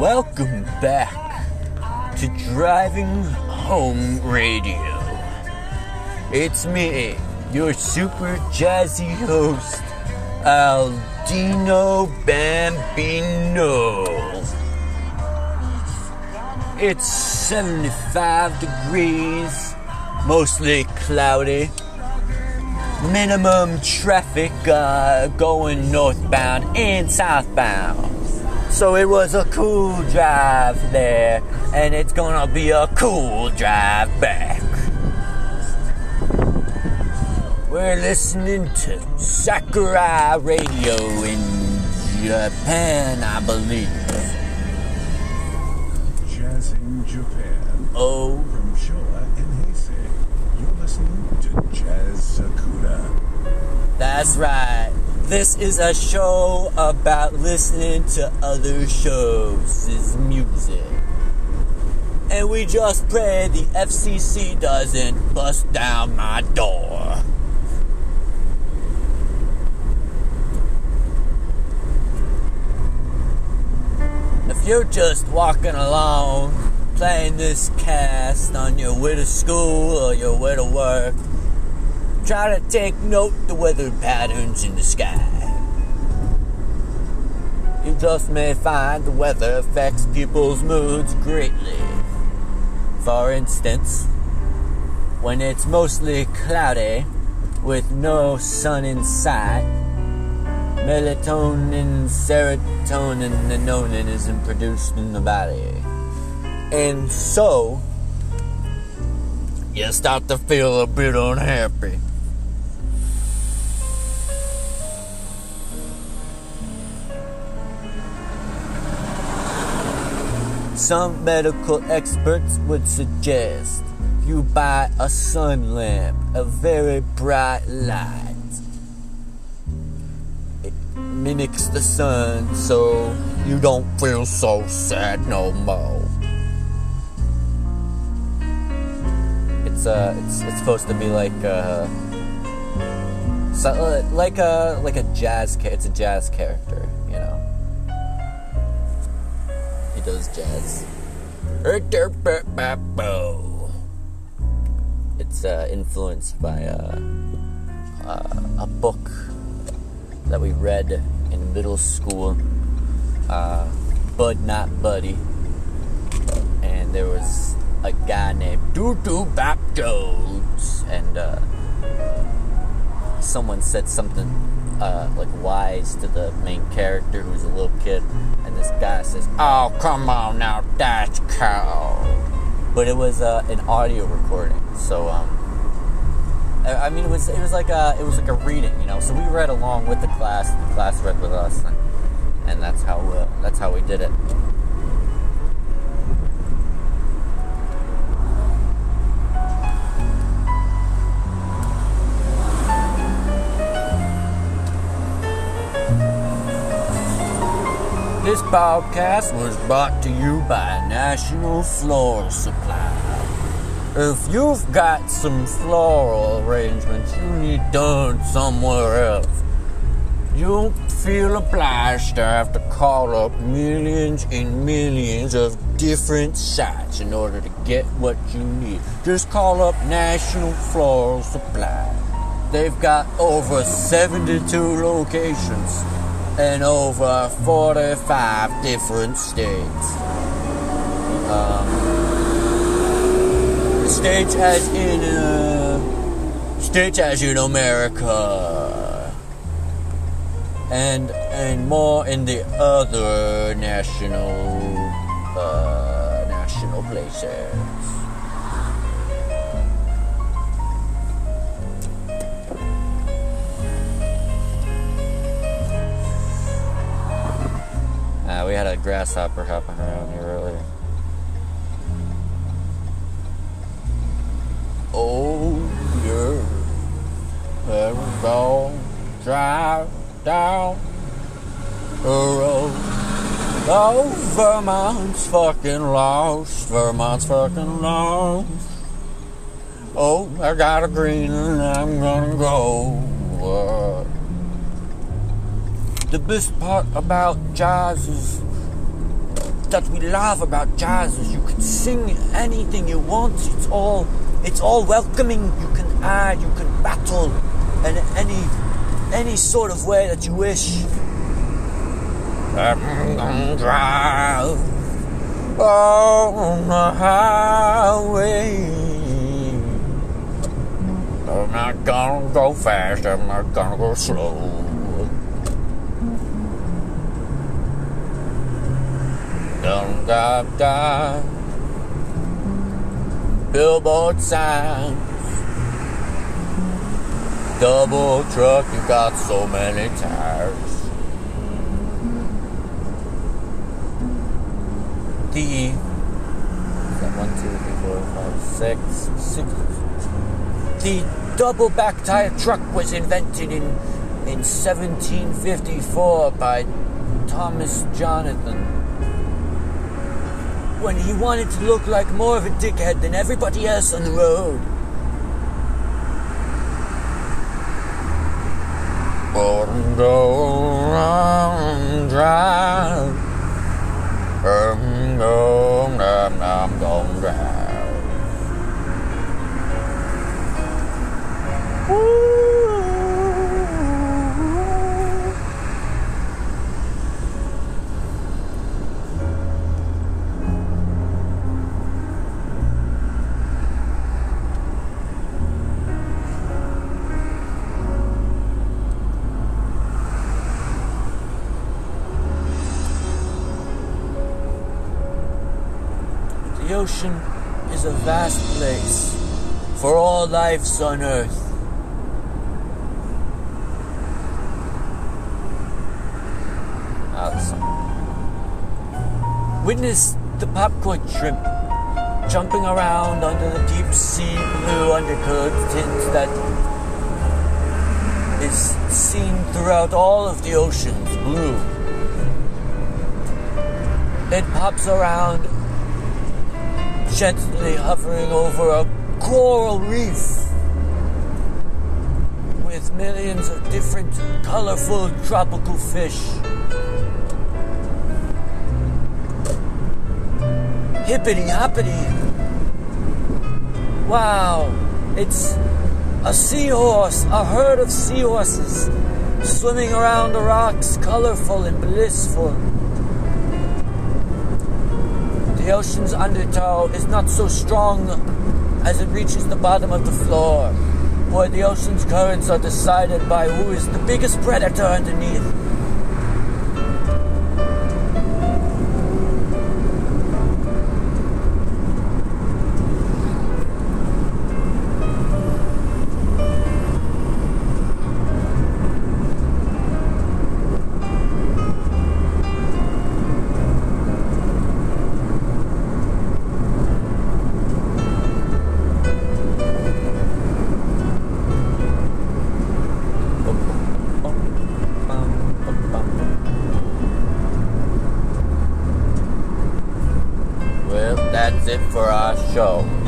Welcome back to Driving Home Radio. It's me, your super jazzy host, Aldino Bambino. It's 75 degrees, mostly cloudy. Minimum traffic uh, going northbound and southbound. So it was a cool drive there, and it's gonna be a cool drive back. We're listening to Sakurai Radio in Japan, I believe. Jazz in Japan. Oh, From Showa and Heisei, you're listening to Jazz Sakura. That's right. This is a show about listening to other shows' music. And we just pray the FCC doesn't bust down my door. If you're just walking along playing this cast on your way to school or your way to work, try to take note the weather patterns in the sky. You just may find the weather affects people's moods greatly. For instance, when it's mostly cloudy with no sun in sight, melatonin, serotonin, and nonin isn't produced in the body. And so, you start to feel a bit unhappy. Some medical experts would suggest you buy a sun lamp, a very bright light. It mimics the sun so you don't feel so sad no more. It's uh it's it's supposed to be like uh so, uh, like a like a jazz it's a jazz character, does jazz. It's uh, influenced by uh, uh, a book that we read in middle school, uh, Bud Not Buddy. And there was a guy named Doo Bap Jones. And someone said something uh, like wise to the main character who's a little kid, and this guy says, "Oh, come on now, that's cold." But it was uh, an audio recording, so um, I I mean, it was it was like a it was like a reading, you know. So we read along with the class, and the class read with us, and, and that's how uh, that's how we did it. This podcast was brought to you by National Floral Supply. If you've got some floral arrangements you need done somewhere else, you feel obliged to have to call up millions and millions of different sites in order to get what you need. Just call up National Floral Supply. They've got over 72 locations in over 45 different states. Um, states as in uh, states as in America, and and more in the other national uh, national places. Had a grasshopper hopping around here earlier. Oh, yeah. We go. Drive down the road. Oh, Vermont's fucking lost. Vermont's fucking lost. Oh, I got a green and I'm gonna go. Uh, the best part about jazz is that we love about jazz is you can sing anything you want. It's all it's all welcoming. You can add, you can battle, in any any sort of way that you wish. I'm gonna drive on the highway. I'm not gonna go fast. I'm not gonna go slow. Dum da da. Billboard signs. Double truck, you got so many tires. The one, two, three, four, five, six, six. The double back tire truck was invented in in 1754 by Thomas Jonathan when he wanted to look like more of a dickhead than everybody else on the road. Gonna go around drive. I'm going, I'm, I'm going drive. Woo. The ocean is a vast place for all lives on earth. Awesome. Witness the popcorn shrimp jumping around under the deep sea blue undercurrent tint that is seen throughout all of the oceans blue. It pops around gently hovering over a coral reef with millions of different colorful tropical fish. Hippity hoppity. Wow, it's a seahorse, a herd of seahorses swimming around the rocks, colorful and blissful. The ocean's undertow is not so strong as it reaches the bottom of the floor, where the ocean's currents are decided by who is the biggest predator underneath. Show.